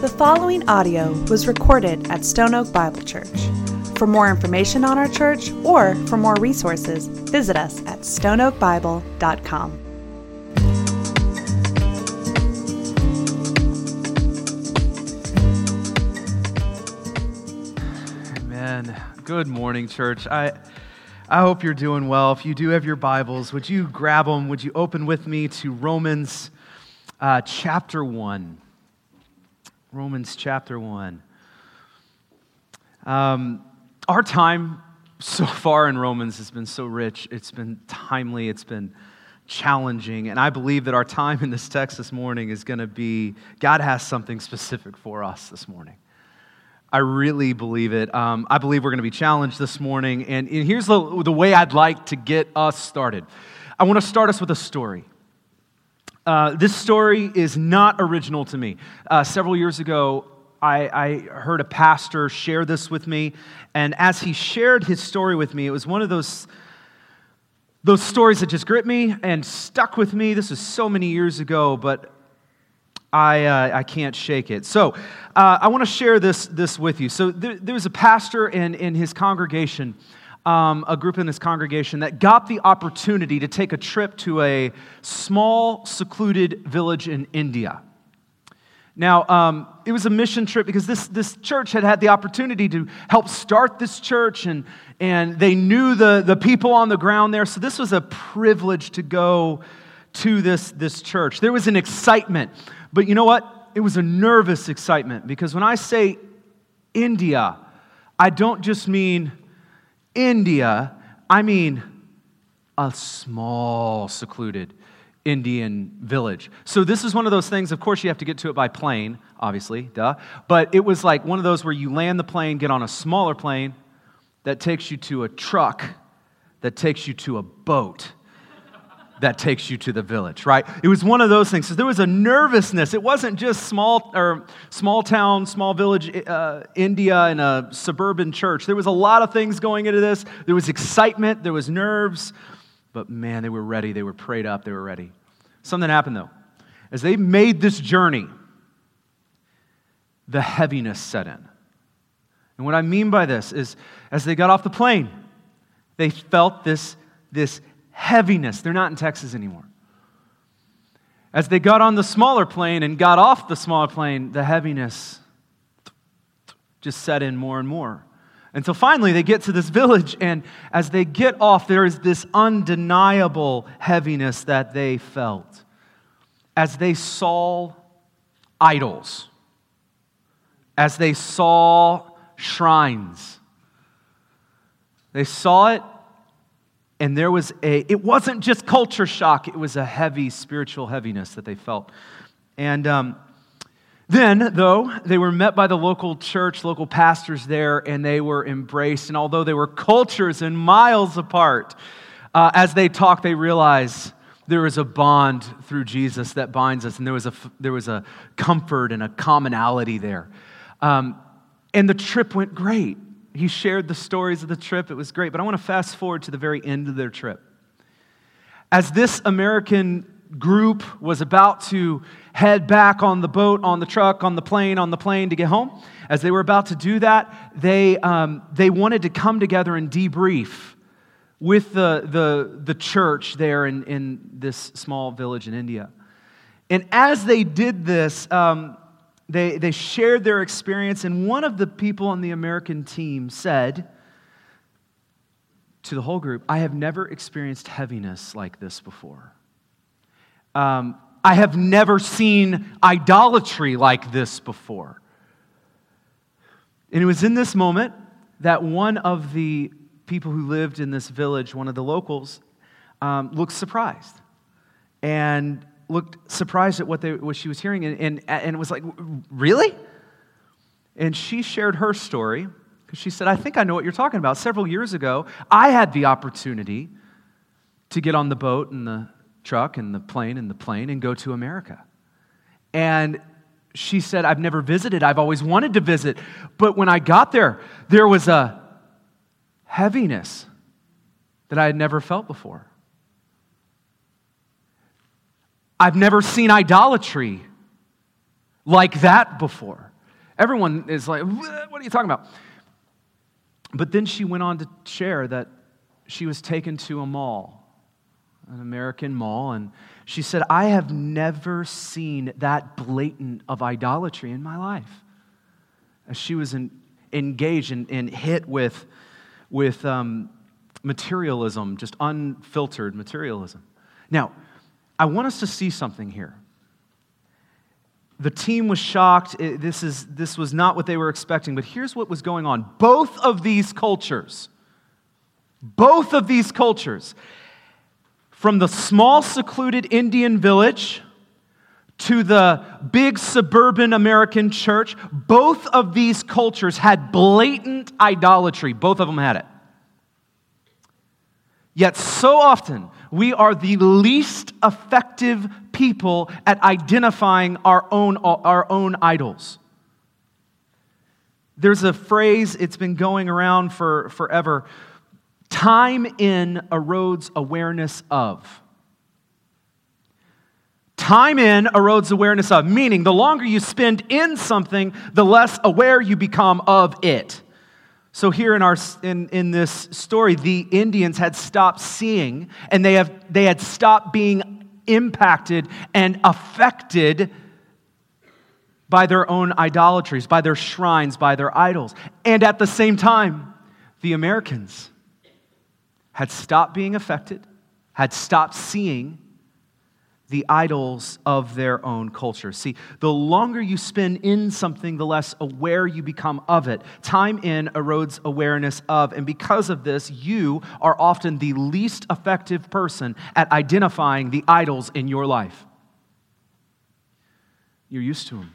The following audio was recorded at Stone Oak Bible Church. For more information on our church or for more resources, visit us at stoneoakbible.com. Amen. Good morning, church. I, I hope you're doing well. If you do have your Bibles, would you grab them? Would you open with me to Romans uh, chapter 1? Romans chapter 1. Um, our time so far in Romans has been so rich, it's been timely, it's been challenging, and I believe that our time in this text this morning is going to be God has something specific for us this morning. I really believe it. Um, I believe we're going to be challenged this morning, and, and here's the, the way I'd like to get us started. I want to start us with a story. Uh, this story is not original to me. Uh, several years ago, I, I, heard a pastor share this with me, and as he shared his story with me, it was one of those, those stories that just gripped me and stuck with me. This was so many years ago, but I, uh, I can't shake it. So uh, I want to share this, this with you. So there, there was a pastor in, in his congregation um, a group in this congregation that got the opportunity to take a trip to a small, secluded village in India. Now, um, it was a mission trip because this, this church had had the opportunity to help start this church, and, and they knew the, the people on the ground there. So, this was a privilege to go to this, this church. There was an excitement, but you know what? It was a nervous excitement because when I say India, I don't just mean India, I mean a small, secluded Indian village. So, this is one of those things, of course, you have to get to it by plane, obviously, duh. But it was like one of those where you land the plane, get on a smaller plane that takes you to a truck that takes you to a boat that takes you to the village, right? It was one of those things. So there was a nervousness. It wasn't just small or small town, small village uh, India and a suburban church. There was a lot of things going into this. There was excitement, there was nerves, but man, they were ready. They were prayed up. They were ready. Something happened though. As they made this journey, the heaviness set in. And what I mean by this is as they got off the plane, they felt this, this heaviness. They're not in Texas anymore. As they got on the smaller plane and got off the smaller plane, the heaviness just set in more and more. Until finally they get to this village, and as they get off, there is this undeniable heaviness that they felt as they saw idols, as they saw shrines. They saw it and there was a, it wasn't just culture shock, it was a heavy spiritual heaviness that they felt. And um, then, though, they were met by the local church, local pastors there, and they were embraced. And although they were cultures and miles apart, uh, as they talked, they realized there was a bond through Jesus that binds us, and there was a, there was a comfort and a commonality there. Um, and the trip went great he shared the stories of the trip. It was great. But I want to fast forward to the very end of their trip. As this American group was about to head back on the boat, on the truck, on the plane, on the plane to get home, as they were about to do that, they, um, they wanted to come together and debrief with the, the, the church there in, in this small village in India. And as they did this, um, they, they shared their experience, and one of the people on the American team said to the whole group, I have never experienced heaviness like this before. Um, I have never seen idolatry like this before. And it was in this moment that one of the people who lived in this village, one of the locals, um, looked surprised. And looked surprised at what, they, what she was hearing and, and, and was like, Really? And she shared her story because she said, I think I know what you're talking about. Several years ago, I had the opportunity to get on the boat and the truck and the plane and the plane and go to America. And she said, I've never visited, I've always wanted to visit. But when I got there, there was a heaviness that I had never felt before. I've never seen idolatry like that before. Everyone is like, what are you talking about? But then she went on to share that she was taken to a mall, an American mall, and she said, I have never seen that blatant of idolatry in my life. As she was in, engaged and, hit with, with um, materialism, just unfiltered materialism. Now, I want us to see something here. The team was shocked. It, this, is, this was not what they were expecting, but here's what was going on. Both of these cultures, both of these cultures, from the small secluded Indian village to the big suburban American church, both of these cultures had blatant idolatry. Both of them had it. Yet, so often, we are the least effective people at identifying our own, our own idols. There's a phrase, it's been going around for forever time in erodes awareness of. Time in erodes awareness of, meaning the longer you spend in something, the less aware you become of it. So, here in, our, in, in this story, the Indians had stopped seeing and they, have, they had stopped being impacted and affected by their own idolatries, by their shrines, by their idols. And at the same time, the Americans had stopped being affected, had stopped seeing the idols of their own culture. See, the longer you spend in something, the less aware you become of it. Time in erodes awareness of, and because of this, you are often the least effective person at identifying the idols in your life. You're used to them.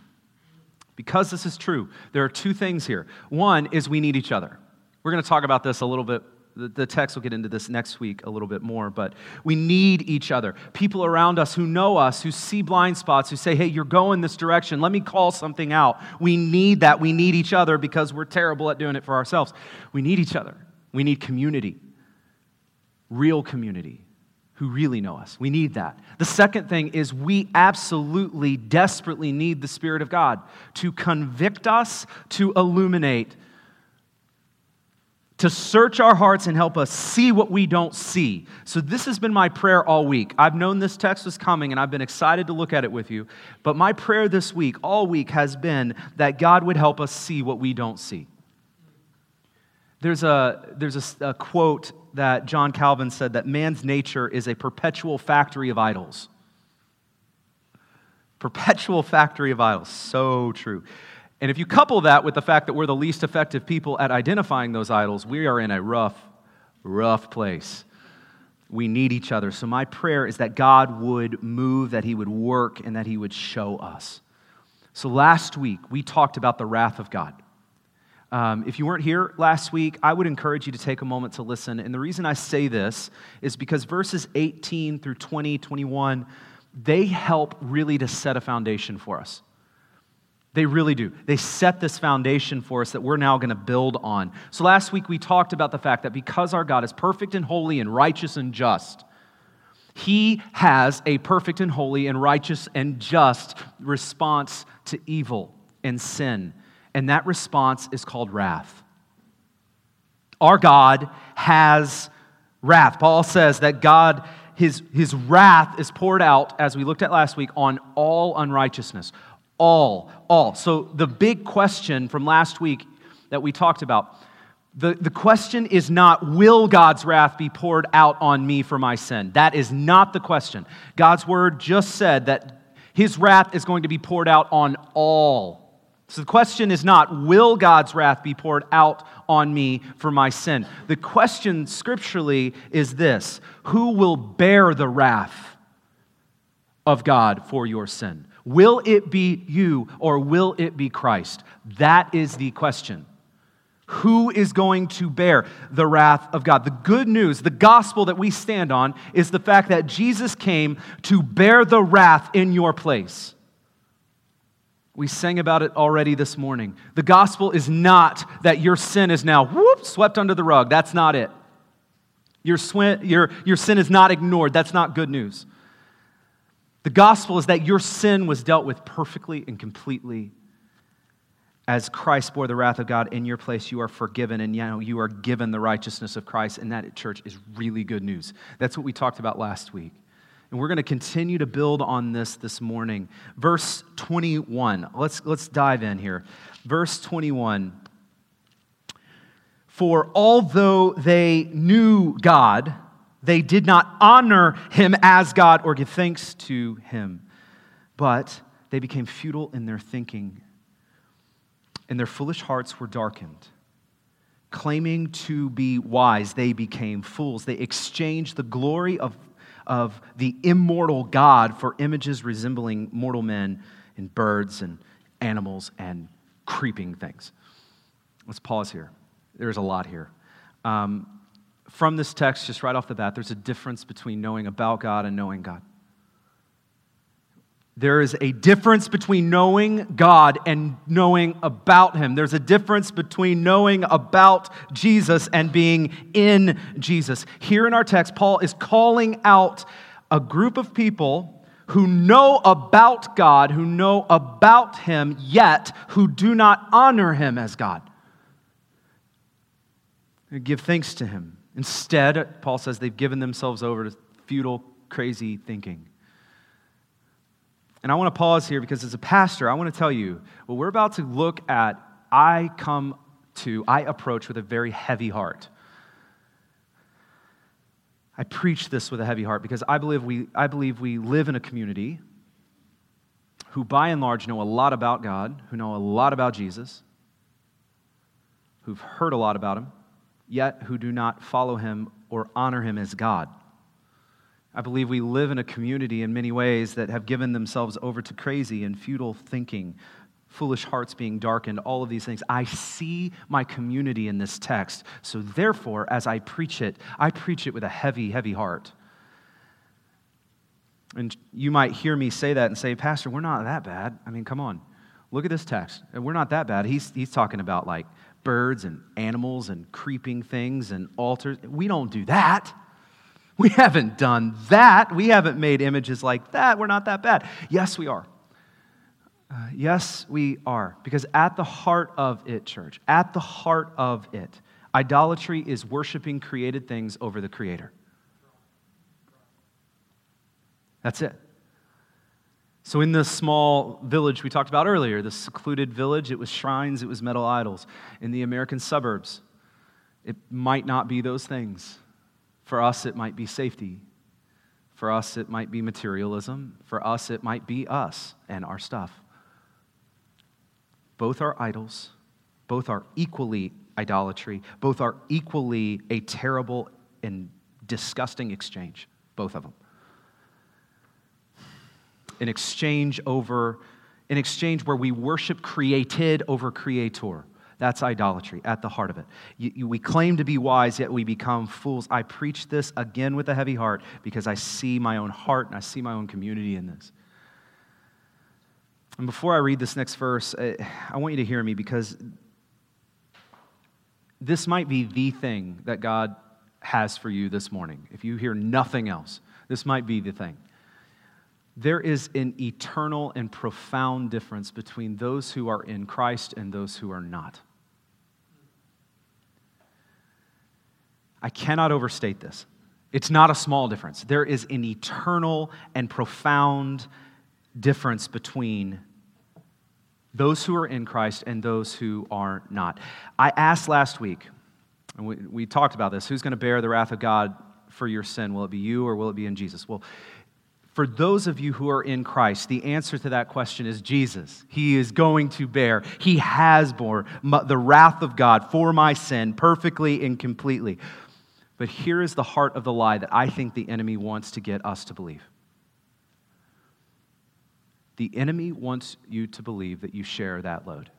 Because this is true, there are two things here. One is we need each other. We're going to talk about this a little bit the text will get into this next week a little bit more, but we need each other. People around us who know us, who see blind spots, who say, hey, you're going this direction. Let me call something out. We need that. We need each other because we're terrible at doing it for ourselves. We need each other. We need community, real community who really know us. We need that. The second thing is we absolutely, desperately need the Spirit of God to convict us, to illuminate, to search our hearts and help us see what we don't see. So, this has been my prayer all week. I've known this text was coming and I've been excited to look at it with you. But my prayer this week, all week, has been that God would help us see what we don't see. There's a, there's a, a quote that John Calvin said that man's nature is a perpetual factory of idols. Perpetual factory of idols. So true. And if you couple that with the fact that we're the least effective people at identifying those idols, we are in a rough, rough place. We need each other. So, my prayer is that God would move, that He would work, and that He would show us. So, last week, we talked about the wrath of God. Um, if you weren't here last week, I would encourage you to take a moment to listen. And the reason I say this is because verses 18 through 20, 21, they help really to set a foundation for us. They really do. They set this foundation for us that we're now going to build on. So last week we talked about the fact that because our God is perfect and holy and righteous and just, he has a perfect and holy and righteous and just response to evil and sin. And that response is called wrath. Our God has wrath. Paul says that God, his, his wrath is poured out, as we looked at last week, on all unrighteousness all, all. So the big question from last week that we talked about, the, the question is not, will God's wrath be poured out on me for my sin? That is not the question. God's word just said that his wrath is going to be poured out on all. So the question is not, will God's wrath be poured out on me for my sin? The question scripturally is this Who will bear the wrath of God for your sin? Will it be you or will it be Christ? That is the question. Who is going to bear the wrath of God? The good news, the gospel that we stand on, is the fact that Jesus came to bear the wrath in your place. We sang about it already this morning. The gospel is not that your sin is now whoop, swept under the rug. That's not it. Your, sw- your, your sin is not ignored. That's not good news. The gospel is that your sin was dealt with perfectly and completely, as Christ bore the wrath of God in your place, you are forgiven, and you, know, you are given the righteousness of Christ. And that, church, is really good news. That's what we talked about last week. And we're going to continue to build on this this morning. Verse 21. Let's, let's dive in here. Verse 21. For although they knew God, they did not honor him as God or give thanks to him, but they became futile in their thinking and their foolish hearts were darkened. Claiming to be wise, they became fools. They exchanged the glory of, of the immortal God for images resembling mortal men and birds and animals and creeping things. Let's pause here. There's a lot here. Um, from this text, just right off the bat, there's a difference between knowing about God and knowing God. There is a difference between knowing God and knowing about Him. There's a difference between knowing about Jesus and being in Jesus. Here in our text, Paul is calling out a group of people who know about God, who know about Him, yet who do not honor Him as God. Give thanks to Him. Instead, Paul says they've given themselves over to futile, crazy thinking. And I want to pause here because as a pastor, I want to tell you what we're about to look at, I come to, I approach with a very heavy heart. I preach this with a heavy heart because I believe we, I believe we live in a community who, by and large, know a lot about God, who know a lot about Jesus, who've heard a lot about Him, yet who do not follow Him or honor Him as God. I believe we live in a community in many ways that have given themselves over to crazy and futile thinking, foolish hearts being darkened, all of these things. I see my community in this text. So, therefore, as I preach it, I preach it with a heavy, heavy heart. And you might hear me say that and say, Pastor, we're not that bad. I mean, come on. Look at this text. We're not that bad. He's, he's talking about like birds and animals and creeping things and altars. We don't do that. We haven't done that. We haven't made images like that. We're not that bad. Yes, we are. Uh, yes, we are. Because at the heart of it, church, at the heart of it, idolatry is worshiping created things over the Creator. That's it. So, in this small village we talked about earlier, this secluded village, it was shrines, it was metal idols. In the American suburbs, it might not be those things. For us, it might be safety. For us, it might be materialism. For us, it might be us and our stuff. Both are idols. Both are equally idolatry. Both are equally a terrible and disgusting exchange. Both of them. An exchange over, an exchange where we worship created over creator. That's idolatry at the heart of it. You, you, we claim to be wise, yet we become fools. I preach this again with a heavy heart because I see my own heart and I see my own community in this. And before I read this next verse, I, I want you to hear me because this might be the thing that God has for you this morning. If you hear nothing else, this might be the thing. There is an eternal and profound difference between those who are in Christ and those who are not. I cannot overstate this. It's not a small difference. There is an eternal and profound difference between those who are in Christ and those who are not. I asked last week, and we, we talked about this who's going to bear the wrath of God for your sin? Will it be you or will it be in Jesus? Well, for those of you who are in Christ, the answer to that question is Jesus. He is going to bear, He has borne the wrath of God for my sin perfectly and completely. But here is the heart of the lie that I think the enemy wants to get us to believe. The enemy wants you to believe that you share that load.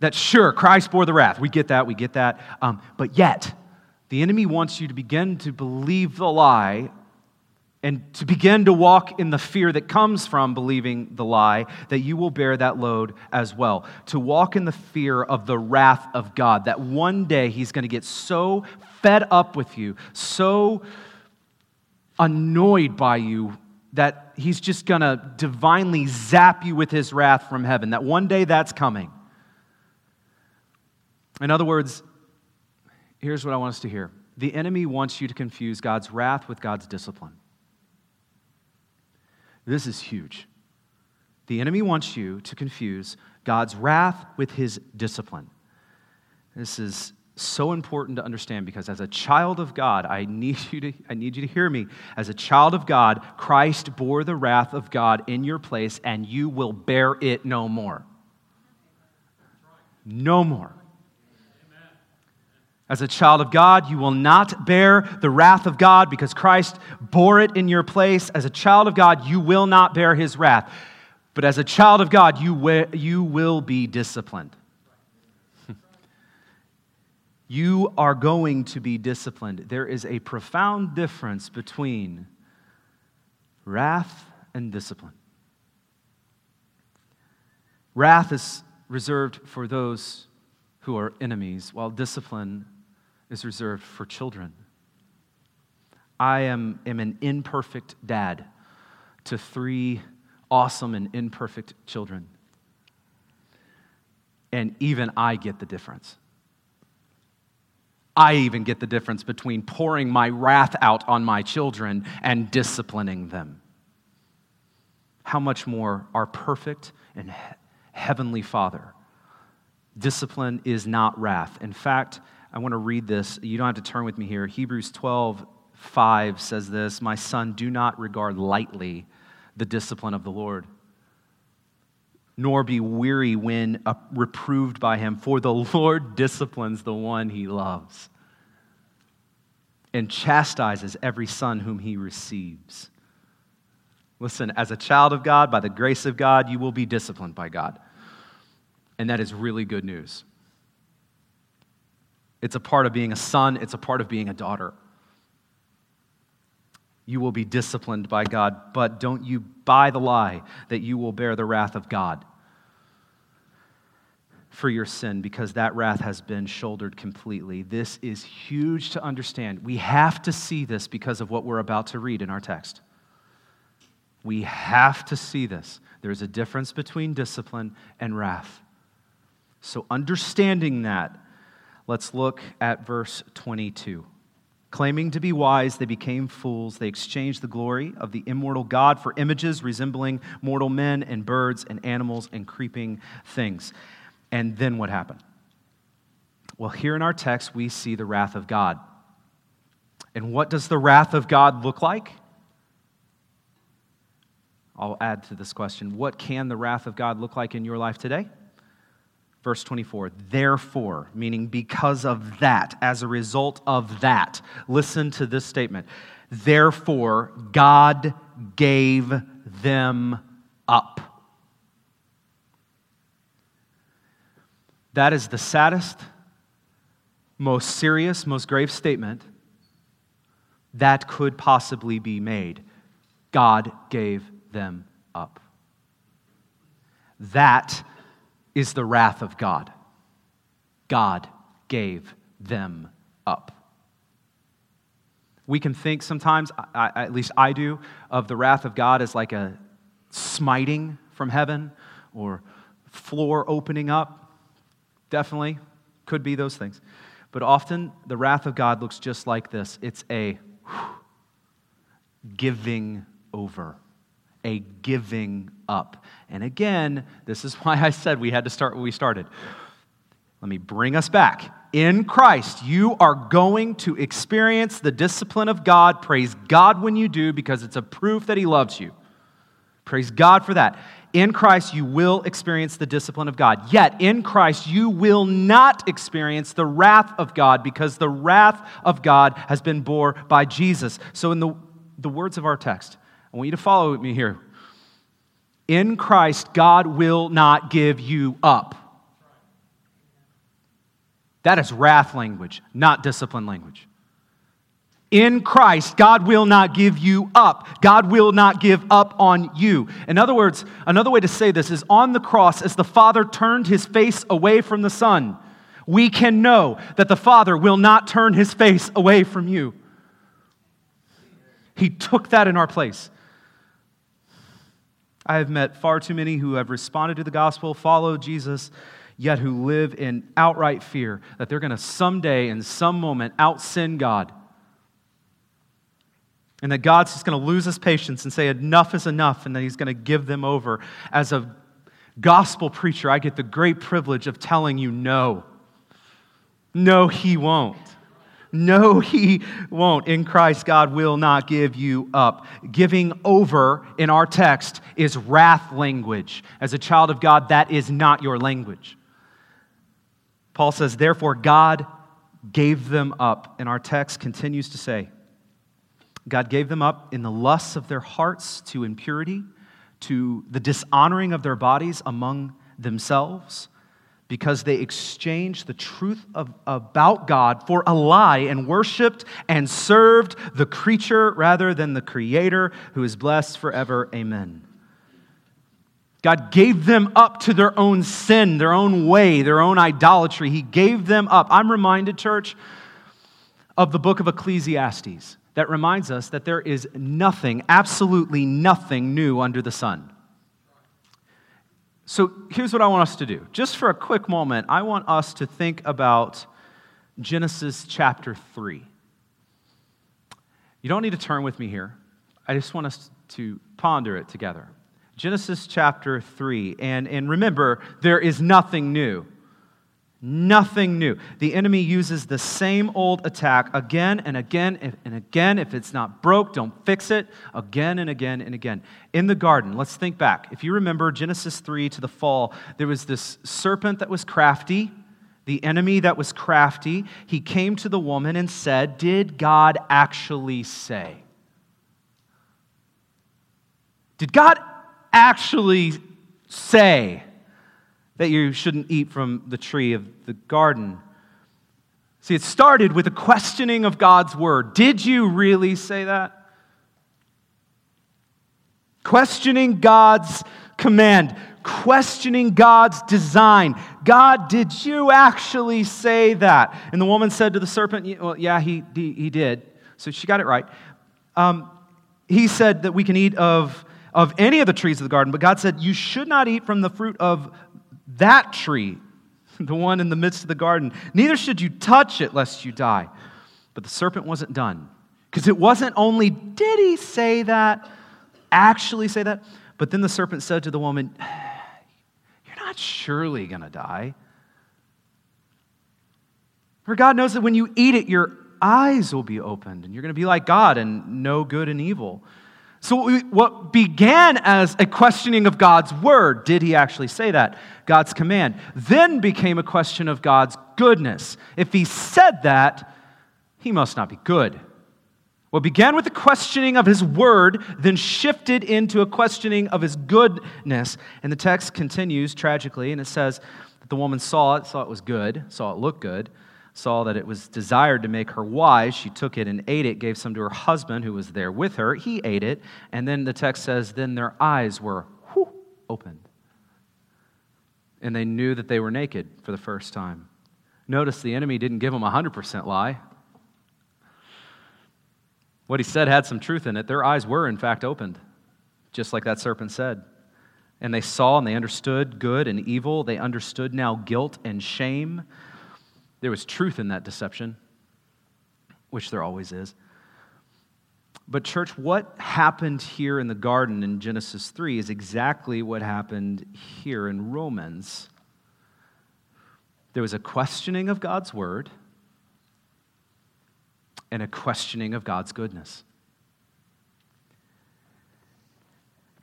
That sure, Christ bore the wrath. We get that, we get that. Um, but yet, the enemy wants you to begin to believe the lie and to begin to walk in the fear that comes from believing the lie, that you will bear that load as well. To walk in the fear of the wrath of God, that one day He's going to get so fed up with you, so annoyed by you that he's just going to divinely zap you with his wrath from heaven, that one day that's coming. In other words, here's what I want us to hear the enemy wants you to confuse God's wrath with God's discipline. This is huge. The enemy wants you to confuse God's wrath with his discipline. This is so important to understand because as a child of God, I need you to, I need you to hear me. As a child of God, Christ bore the wrath of God in your place, and you will bear it no more. No more. As a child of God, you will not bear the wrath of God because Christ bore it in your place. As a child of God, you will not bear his wrath. But as a child of God, you, will, you will be disciplined. you are going to be disciplined. There is a profound difference between wrath and discipline. Wrath is reserved for those who are enemies, while discipline is reserved for children. I am, am an imperfect dad to three awesome and imperfect children. And even I get the difference. I even get the difference between pouring my wrath out on my children and disciplining them. How much more our perfect and heavenly Father. Discipline is not wrath. In fact, I want to read this. You don't have to turn with me here. Hebrews 12, 5 says this My son, do not regard lightly the discipline of the Lord, nor be weary when uh, reproved by him, for the Lord disciplines the one he loves and chastises every son whom he receives. Listen, as a child of God, by the grace of God, you will be disciplined by God. And that is really good news. It's a part of being a son, it's a part of being a daughter. You will be disciplined by God, but don't you buy the lie that you will bear the wrath of God for your sin because that wrath has been shouldered completely. This is huge to understand. We have to see this because of what we're about to read in our text. We have to see this. There's a difference between discipline and wrath. So, understanding that, Let's look at verse 22. Claiming to be wise, they became fools. They exchanged the glory of the immortal God for images resembling mortal men and birds and animals and creeping things. And then what happened? Well, here in our text, we see the wrath of God. And what does the wrath of God look like? I'll add to this question. What can the wrath of God look like in your life today? Verse 24, therefore, meaning because of that, as a result of that. Listen to this statement. Therefore, God gave them up. That is the saddest, most serious, most grave statement that could possibly be made. God gave them up. That is the wrath of God. God gave them up. We can think sometimes, I, at least I do, of the wrath of God as like a smiting from heaven or floor opening up. Definitely could be those things. But often the wrath of God looks just like this it's a giving over a giving up. And again, this is why I said we had to start where we started. Let me bring us back. In Christ, you are going to experience the discipline of God. Praise God when you do, because it's a proof that He loves you. Praise God for that. In Christ, you will experience the discipline of God. Yet, in Christ, you will not experience the wrath of God because the wrath of God has been bore by Jesus. So, in the, the words of our text, I want you to follow me here. In Christ, God will not give you up. That is wrath language, not discipline language. In Christ, God will not give you up. God will not give up on you. In other words, another way to say this is on the cross, as the Father turned his face away from the Son, we can know that the Father will not turn his face away from you. He took that in our place. I have met far too many who have responded to the gospel, followed Jesus, yet who live in outright fear that they're going to someday, in some moment, out sin God. And that God's just going to lose his patience and say, enough is enough, and that he's going to give them over. As a gospel preacher, I get the great privilege of telling you no. No, he won't. No, he won't. In Christ, God will not give you up. Giving over in our text is wrath language. As a child of God, that is not your language. Paul says, therefore, God gave them up. And our text continues to say, God gave them up in the lusts of their hearts to impurity, to the dishonoring of their bodies among themselves because they exchanged the truth of, about God for a lie and worshiped and served the creature rather than the Creator who is blessed forever. Amen. God gave them up to their own sin, their own way, their own idolatry. He gave them up. I'm reminded, church, of the book of Ecclesiastes that reminds us that there is nothing, absolutely nothing new under the sun. So here's what I want us to do. Just for a quick moment, I want us to think about Genesis chapter 3. You don't need to turn with me here. I just want us to ponder it together. Genesis chapter 3. And, and remember, there is nothing new. Nothing new. The enemy uses the same old attack again and again and again. If it's not broke, don't fix it. Again and again and again. In the garden, let's think back. If you remember Genesis 3 to the fall, there was this serpent that was crafty, the enemy that was crafty. He came to the woman and said, Did God actually say? Did God actually say? That you shouldn't eat from the tree of the garden. See, it started with a questioning of God's word. Did you really say that? Questioning God's command, questioning God's design. God, did you actually say that? And the woman said to the serpent, Well, yeah, he, he, he did. So she got it right. Um, he said that we can eat of, of any of the trees of the garden, but God said, You should not eat from the fruit of that tree, the one in the midst of the garden. Neither should you touch it lest you die. But the serpent wasn't done. Because it wasn't only did he say that, actually say that, but then the serpent said to the woman, You're not surely going to die. For God knows that when you eat it, your eyes will be opened and you're going to be like God and know good and evil. So, what began as a questioning of God's word, did he actually say that? God's command, then became a question of God's goodness. If he said that, he must not be good. What began with the questioning of his word, then shifted into a questioning of his goodness. And the text continues tragically, and it says that the woman saw it, saw it was good, saw it look good saw that it was desired to make her wise. She took it and ate it, gave some to her husband who was there with her. He ate it. And then the text says, then their eyes were whew, opened. And they knew that they were naked for the first time. Notice the enemy didn't give them a 100% lie. What he said had some truth in it. Their eyes were, in fact, opened, just like that serpent said. And they saw and they understood good and evil. They understood now guilt and shame. There was truth in that deception, which there always is. But, church, what happened here in the garden in Genesis 3 is exactly what happened here in Romans. There was a questioning of God's word and a questioning of God's goodness.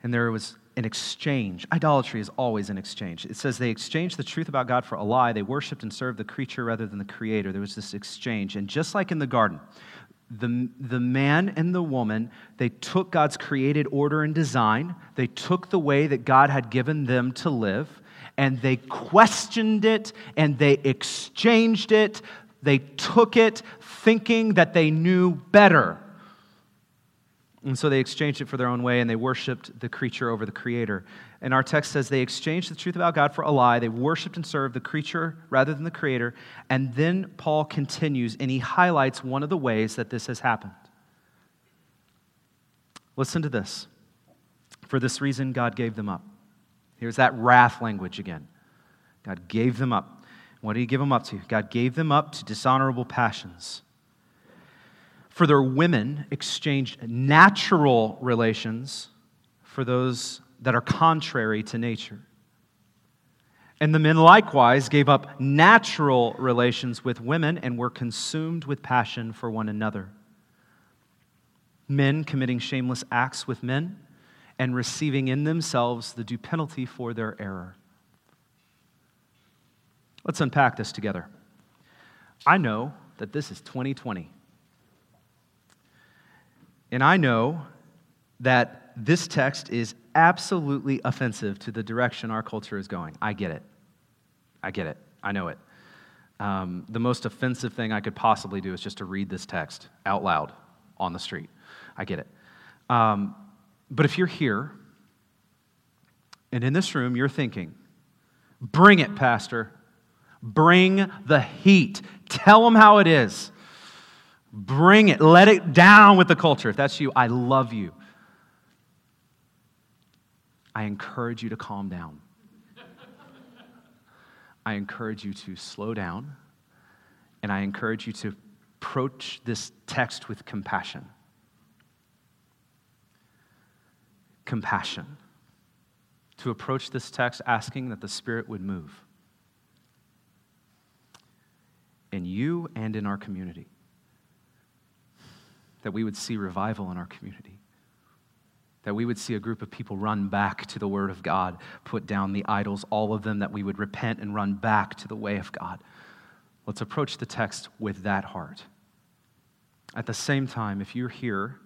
And there was an exchange. Idolatry is always an exchange. It says they exchanged the truth about God for a lie. They worshiped and served the creature rather than the creator. There was this exchange. And just like in the garden, the, the man and the woman, they took God's created order and design, they took the way that God had given them to live, and they questioned it and they exchanged it. They took it thinking that they knew better. And so they exchanged it for their own way and they worshiped the creature over the creator. And our text says they exchanged the truth about God for a lie. They worshiped and served the creature rather than the creator. And then Paul continues and he highlights one of the ways that this has happened. Listen to this. For this reason, God gave them up. Here's that wrath language again. God gave them up. What did he give them up to? God gave them up to dishonorable passions. For their women exchanged natural relations for those that are contrary to nature. And the men likewise gave up natural relations with women and were consumed with passion for one another. Men committing shameless acts with men and receiving in themselves the due penalty for their error. Let's unpack this together. I know that this is 2020. And I know that this text is absolutely offensive to the direction our culture is going. I get it. I get it. I know it. Um, the most offensive thing I could possibly do is just to read this text out loud on the street. I get it. Um, but if you're here and in this room, you're thinking, bring it, Pastor. Bring the heat. Tell them how it is. Bring it. Let it down with the culture. If that's you, I love you. I encourage you to calm down. I encourage you to slow down, and I encourage you to approach this text with compassion. Compassion. To approach this text asking that the Spirit would move in you and in our community. That we would see revival in our community. That we would see a group of people run back to the Word of God, put down the idols, all of them, that we would repent and run back to the way of God. Let's approach the text with that heart. At the same time, if you're here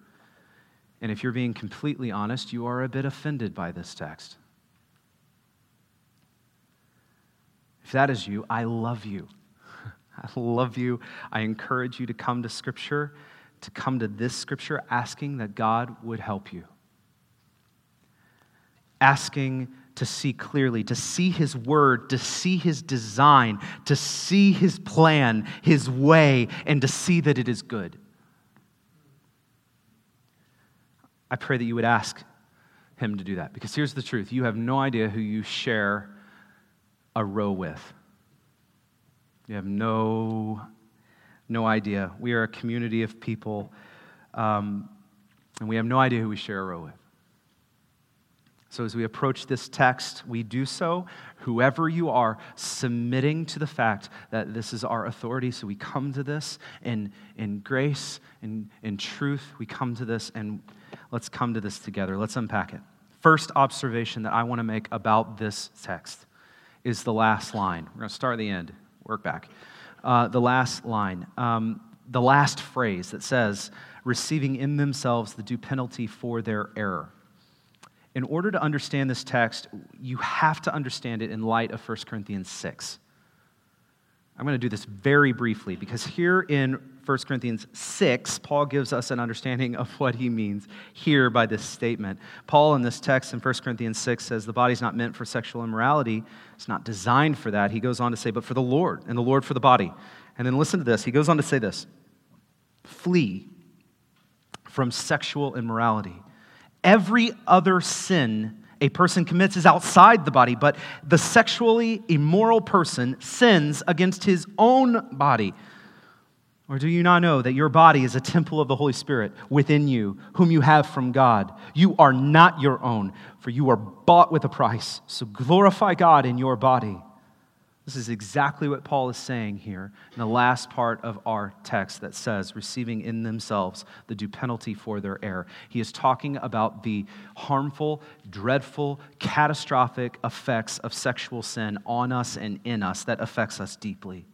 and if you're being completely honest, you are a bit offended by this text. If that is you, I love you. I love you. I encourage you to come to Scripture, to come to this Scripture, asking that God would help you. Asking to see clearly, to see His Word, to see His design, to see His plan, His way, and to see that it is good. I pray that you would ask Him to do that. Because here's the truth you have no idea who you share a row with. You have no, no idea. We are a community of people, um, and we have no idea who we share a row with. So, as we approach this text, we do so, whoever you are, submitting to the fact that this is our authority. So, we come to this in, in grace, in, in truth. We come to this, and let's come to this together. Let's unpack it. First observation that I want to make about this text is the last line. We're going to start at the end work back. Uh, the last line, um, the last phrase that says, receiving in themselves the due penalty for their error. In order to understand this text, you have to understand it in light of 1 Corinthians 6. I'm going to do this very briefly because here in 1 Corinthians 6, Paul gives us an understanding of what he means here by this statement. Paul, in this text in 1 Corinthians 6, says the body's not meant for sexual immorality. It's not designed for that. He goes on to say, but for the Lord, and the Lord for the body. And then listen to this. He goes on to say this Flee from sexual immorality. Every other sin a person commits is outside the body, but the sexually immoral person sins against his own body. Or do you not know that your body is a temple of the Holy Spirit within you, whom you have from God? You are not your own, for you are bought with a price. So glorify God in your body. This is exactly what Paul is saying here in the last part of our text that says, receiving in themselves the due penalty for their error. He is talking about the harmful, dreadful, catastrophic effects of sexual sin on us and in us that affects us deeply.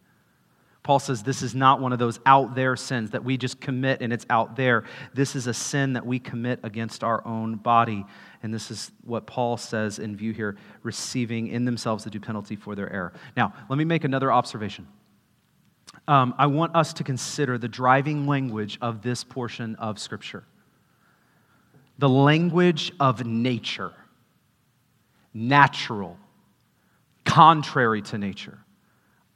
Paul says this is not one of those out there sins that we just commit and it's out there. This is a sin that we commit against our own body. And this is what Paul says in view here receiving in themselves the due penalty for their error. Now, let me make another observation. Um, I want us to consider the driving language of this portion of Scripture the language of nature, natural, contrary to nature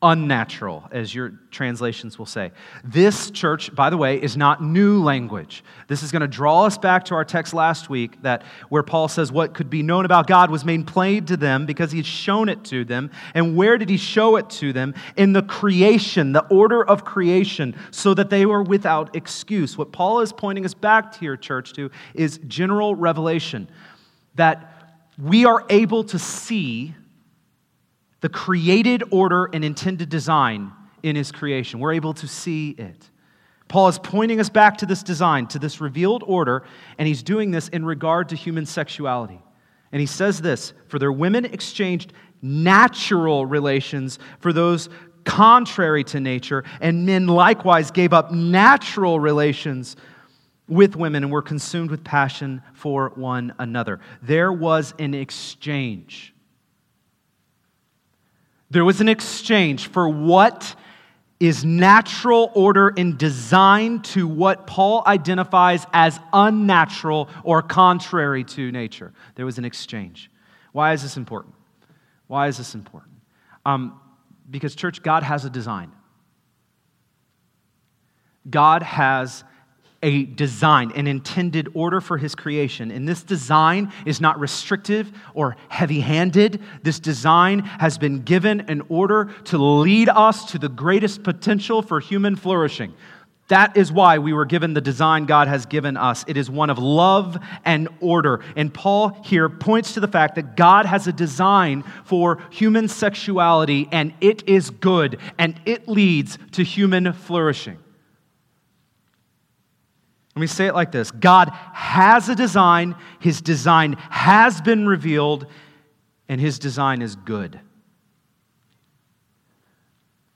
unnatural, as your translations will say. This church, by the way, is not new language. This is going to draw us back to our text last week that where Paul says what could be known about God was made plain to them because he had shown it to them. And where did he show it to them? In the creation, the order of creation, so that they were without excuse. What Paul is pointing us back to your church to is general revelation that we are able to see the created order and intended design in his creation. We're able to see it. Paul is pointing us back to this design, to this revealed order, and he's doing this in regard to human sexuality. And he says this For their women exchanged natural relations for those contrary to nature, and men likewise gave up natural relations with women and were consumed with passion for one another. There was an exchange. There was an exchange for what is natural order and design to what Paul identifies as unnatural or contrary to nature. There was an exchange. Why is this important? Why is this important? Um, because, church, God has a design. God has a design, an intended order for his creation. And this design is not restrictive or heavy handed. This design has been given in order to lead us to the greatest potential for human flourishing. That is why we were given the design God has given us. It is one of love and order. And Paul here points to the fact that God has a design for human sexuality, and it is good, and it leads to human flourishing. Let me say it like this God has a design, His design has been revealed, and His design is good.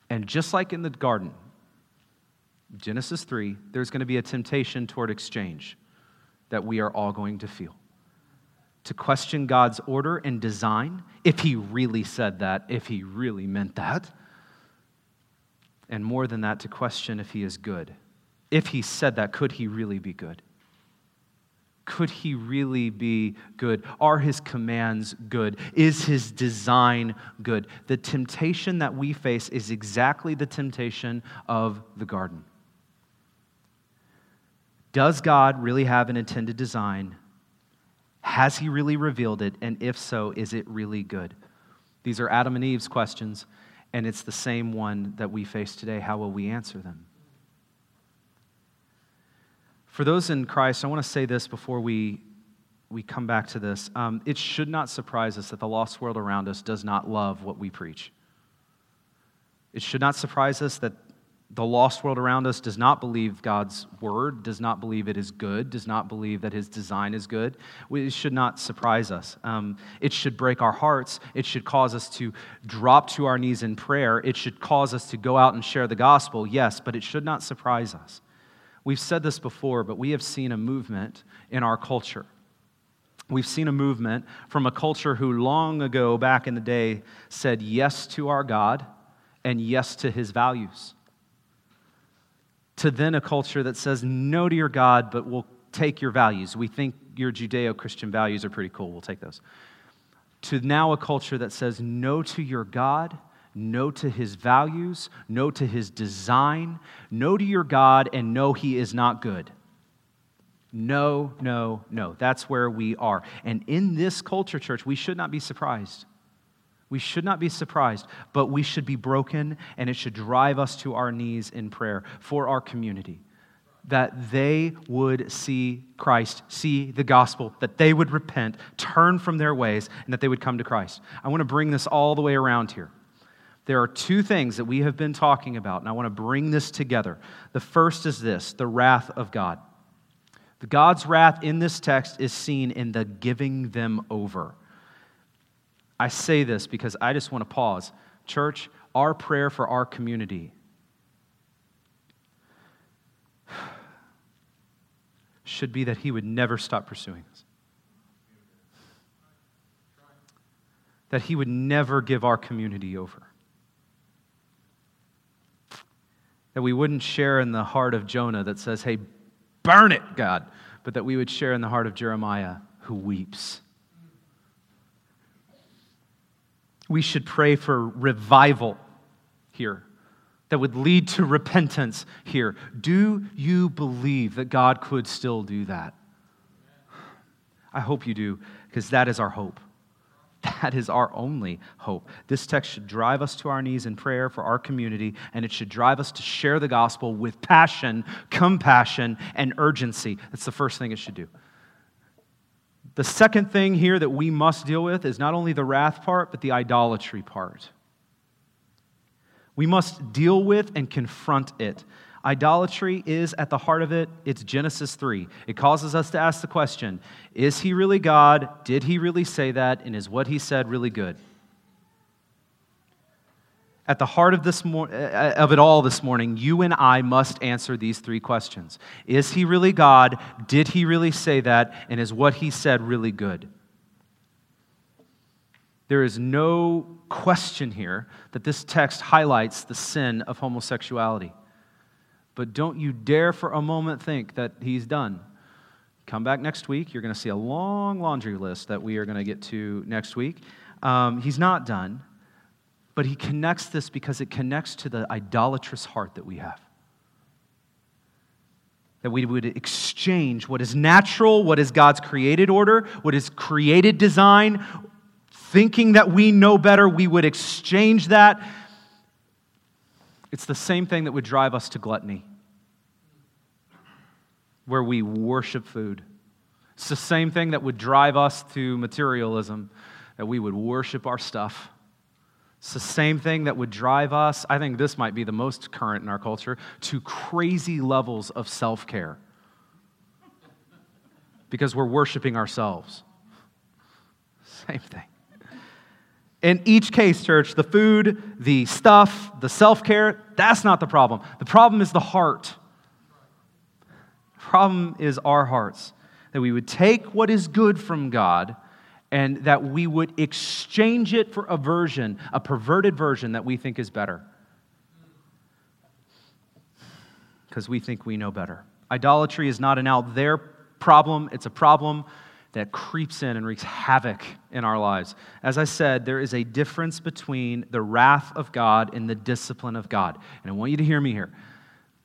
And just like in the garden, Genesis 3, there's going to be a temptation toward exchange that we are all going to feel. To question God's order and design, if He really said that, if He really meant that. And more than that, to question if He is good if he said that, could he really be good? Could he really be good? Are his commands good? Is his design good? The temptation that we face is exactly the temptation of the garden. Does God really have an intended design? Has he really revealed it? And if so, is it really good? These are Adam and Eve's questions, and it's the same one that we face today. How will we answer them? For those in Christ, I want to say this before we, we come back to this. Um, it should not surprise us that the lost world around us does not love what we preach. It should not surprise us that the lost world around us does not believe God's word, does not believe it is good, does not believe that his design is good. It should not surprise us. Um, it should break our hearts. It should cause us to drop to our knees in prayer. It should cause us to go out and share the gospel, yes, but it should not surprise us. We've said this before, but we have seen a movement in our culture. We've seen a movement from a culture who long ago, back in the day, said yes to our God and yes to his values. To then a culture that says no to your God, but we'll take your values. We think your Judeo Christian values are pretty cool. We'll take those. To now a culture that says no to your God no to his values, no to his design, no to your God, and no, he is not good. No, no, no. That's where we are. And in this culture, church, we should not be surprised. We should not be surprised, but we should be broken, and it should drive us to our knees in prayer for our community. That they would see Christ, see the gospel, that they would repent, turn from their ways, and that they would come to Christ. I want to bring this all the way around here. There are two things that we have been talking about, and I want to bring this together. The first is this the wrath of God. The God's wrath in this text is seen in the giving them over. I say this because I just want to pause. Church, our prayer for our community should be that He would never stop pursuing us. That He would never give our community over. That we wouldn't share in the heart of Jonah that says, hey, burn it, God, but that we would share in the heart of Jeremiah who weeps. We should pray for revival here, that would lead to repentance here. Do you believe that God could still do that? I hope you do, because that is our hope. That is our only hope. This text should drive us to our knees in prayer for our community, and it should drive us to share the gospel with passion, compassion, and urgency. That's the first thing it should do. The second thing here that we must deal with is not only the wrath part, but the idolatry part. We must deal with and confront it. Idolatry is at the heart of it. It's Genesis 3. It causes us to ask the question Is he really God? Did he really say that? And is what he said really good? At the heart of, this mor- uh, of it all this morning, you and I must answer these three questions Is he really God? Did he really say that? And is what he said really good? There is no question here that this text highlights the sin of homosexuality. But don't you dare for a moment think that he's done. Come back next week. You're going to see a long laundry list that we are going to get to next week. Um, he's not done, but he connects this because it connects to the idolatrous heart that we have. That we would exchange what is natural, what is God's created order, what is created design, thinking that we know better, we would exchange that it's the same thing that would drive us to gluttony, where we worship food. It's the same thing that would drive us to materialism, that we would worship our stuff. It's the same thing that would drive us, I think this might be the most current in our culture, to crazy levels of self care. Because we're worshiping ourselves. Same thing. In each case, church, the food, the stuff, the self care, that's not the problem. The problem is the heart. The problem is our hearts. That we would take what is good from God and that we would exchange it for a version, a perverted version that we think is better. Because we think we know better. Idolatry is not an out there problem, it's a problem that creeps in and wreaks havoc in our lives. As I said, there is a difference between the wrath of God and the discipline of God. And I want you to hear me here.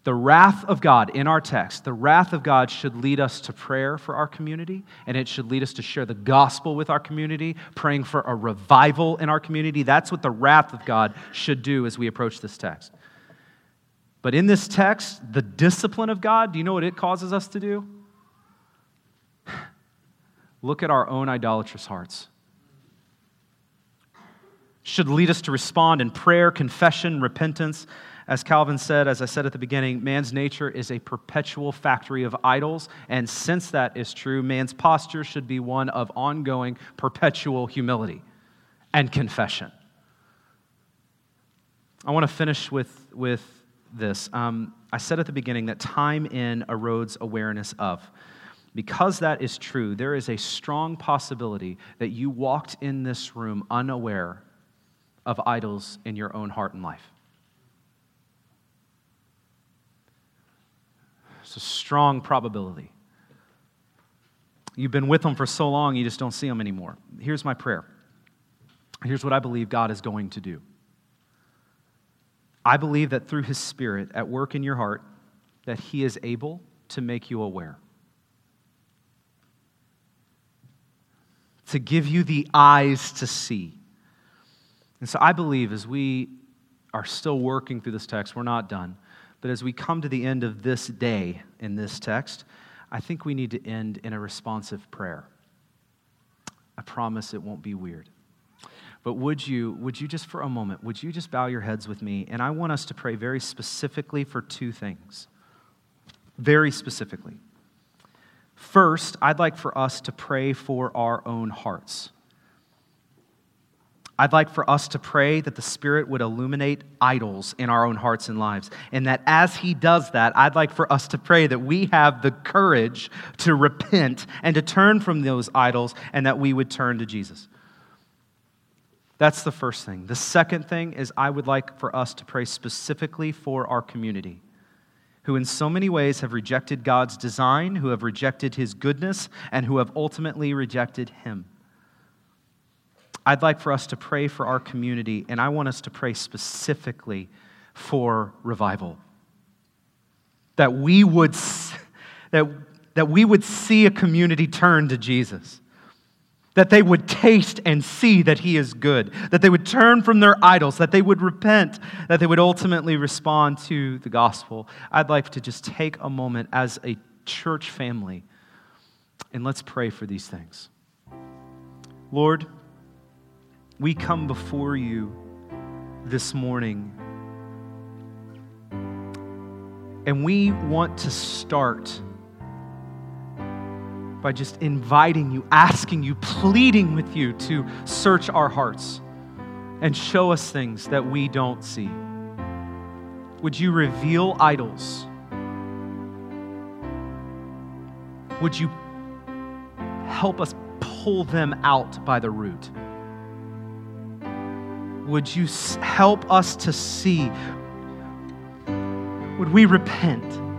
The wrath of God in our text, the wrath of God should lead us to prayer for our community, and it should lead us to share the gospel with our community, praying for a revival in our community. That's what the wrath of God should do as we approach this text. But in this text, the discipline of God, do you know what it causes us to do? Look at our own idolatrous hearts. Should lead us to respond in prayer, confession, repentance. As Calvin said, as I said at the beginning, man's nature is a perpetual factory of idols. And since that is true, man's posture should be one of ongoing, perpetual humility and confession. I want to finish with, with this. Um, I said at the beginning that time in erodes awareness of. Because that is true, there is a strong possibility that you walked in this room unaware of idols in your own heart and life. It's a strong probability. You've been with them for so long, you just don't see them anymore. Here's my prayer. Here's what I believe God is going to do. I believe that through His Spirit at work in your heart, that He is able to make you aware. To give you the eyes to see. And so I believe as we are still working through this text, we're not done. But as we come to the end of this day in this text, I think we need to end in a responsive prayer. I promise it won't be weird. But would you, would you just for a moment, would you just bow your heads with me? And I want us to pray very specifically for two things. Very specifically. First, I'd like for us to pray for our own hearts. I'd like for us to pray that the Spirit would illuminate idols in our own hearts and lives. And that as He does that, I'd like for us to pray that we have the courage to repent and to turn from those idols and that we would turn to Jesus. That's the first thing. The second thing is I would like for us to pray specifically for our community who in so many ways have rejected God's design, who have rejected his goodness, and who have ultimately rejected him. I'd like for us to pray for our community, and I want us to pray specifically for revival. That we would, that, that we would see a community turn to Jesus that they would taste and see that He is good, that they would turn from their idols, that they would repent, that they would ultimately respond to the gospel. I'd like to just take a moment as a church family and let's pray for these things. Lord, we come before you this morning and we want to start by just inviting you, asking you, pleading with you to search our hearts and show us things that we don't see. Would you reveal idols? Would you help us pull them out by the root? Would you help us to see? Would we repent?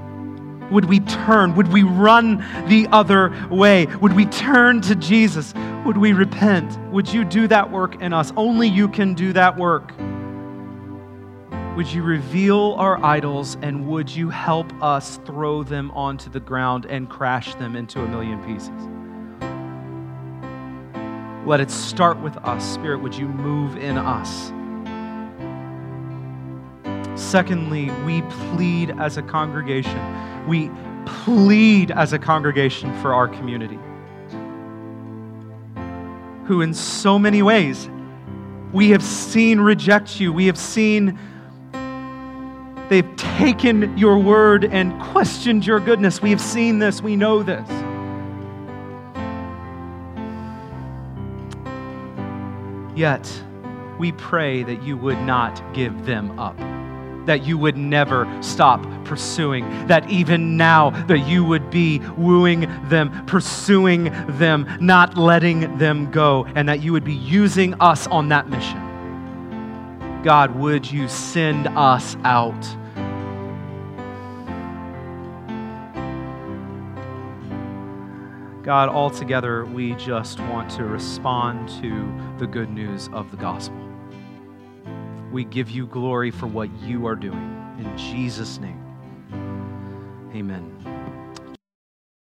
Would we turn? Would we run the other way? Would we turn to Jesus? Would we repent? Would you do that work in us? Only you can do that work. Would you reveal our idols and would you help us throw them onto the ground and crash them into a million pieces? Let it start with us. Spirit, would you move in us? Secondly, we plead as a congregation we plead as a congregation for our community, who in so many ways we have seen reject you. We have seen they've taken your word and questioned your goodness. We have seen this, we know this. Yet, we pray that you would not give them up that you would never stop pursuing, that even now that you would be wooing them, pursuing them, not letting them go, and that you would be using us on that mission. God, would you send us out? God, altogether, we just want to respond to the good news of the gospel. We give you glory for what you are doing. In Jesus' name, amen.